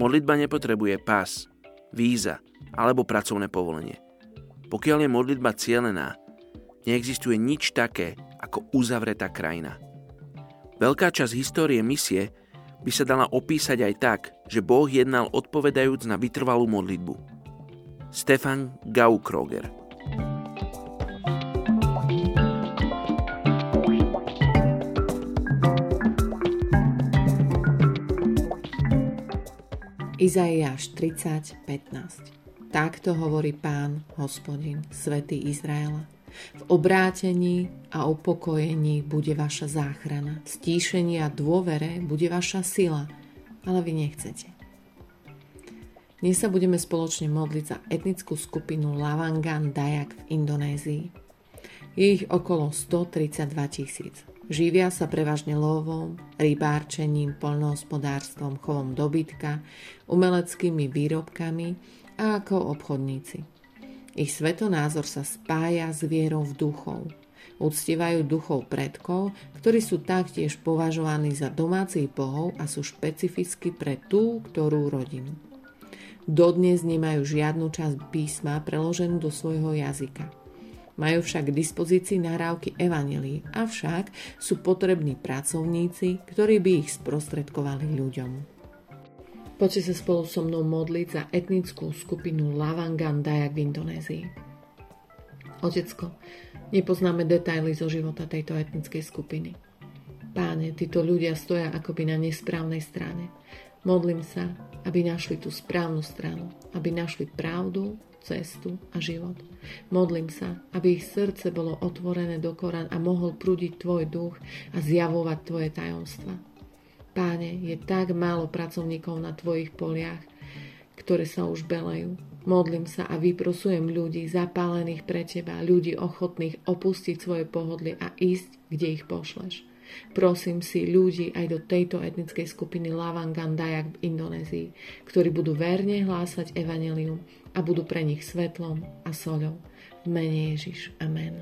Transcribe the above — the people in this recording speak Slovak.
Modlitba nepotrebuje pás, víza alebo pracovné povolenie. Pokiaľ je modlitba cielená, neexistuje nič také ako uzavretá krajina. Veľká časť histórie misie by sa dala opísať aj tak, že Boh jednal odpovedajúc na vytrvalú modlitbu. Stefan Gaukroger Izaiáš 30.15 Takto hovorí Pán, hospodin, svätý Izraela. V obrátení a upokojení bude vaša záchrana. V stíšení a dôvere bude vaša sila, ale vy nechcete. Dnes sa budeme spoločne modliť za etnickú skupinu Lavangan Dayak v Indonézii. Je ich okolo 132 tisíc. Živia sa prevažne lovom, rybárčením, poľnohospodárstvom, chovom dobytka, umeleckými výrobkami a ako obchodníci. Ich svetonázor sa spája s vierou v duchov. Uctievajú duchov predkov, ktorí sú taktiež považovaní za domácich bohov a sú špecificky pre tú, ktorú rodinu. Dodnes nemajú žiadnu časť písma preloženú do svojho jazyka. Majú však k dispozícii nahrávky evanelí, avšak sú potrební pracovníci, ktorí by ich sprostredkovali ľuďom. Poďte sa spolu so mnou modliť za etnickú skupinu Lavangan Dayak v Indonézii. Otecko, nepoznáme detaily zo života tejto etnickej skupiny. Páne, títo ľudia stoja akoby na nesprávnej strane. Modlím sa, aby našli tú správnu stranu, aby našli pravdu, cestu a život. Modlím sa, aby ich srdce bolo otvorené do Korán a mohol prúdiť Tvoj duch a zjavovať Tvoje tajomstva. Páne, je tak málo pracovníkov na Tvojich poliach, ktoré sa už belajú. Modlím sa a vyprosujem ľudí zapálených pre Teba, ľudí ochotných opustiť svoje pohodlie a ísť, kde ich pošleš. Prosím si ľudí aj do tejto etnickej skupiny Lavangan Dayak v Indonézii, ktorí budú verne hlásať evanelium a budú pre nich svetlom a soľou. V mene Ježiš. Amen.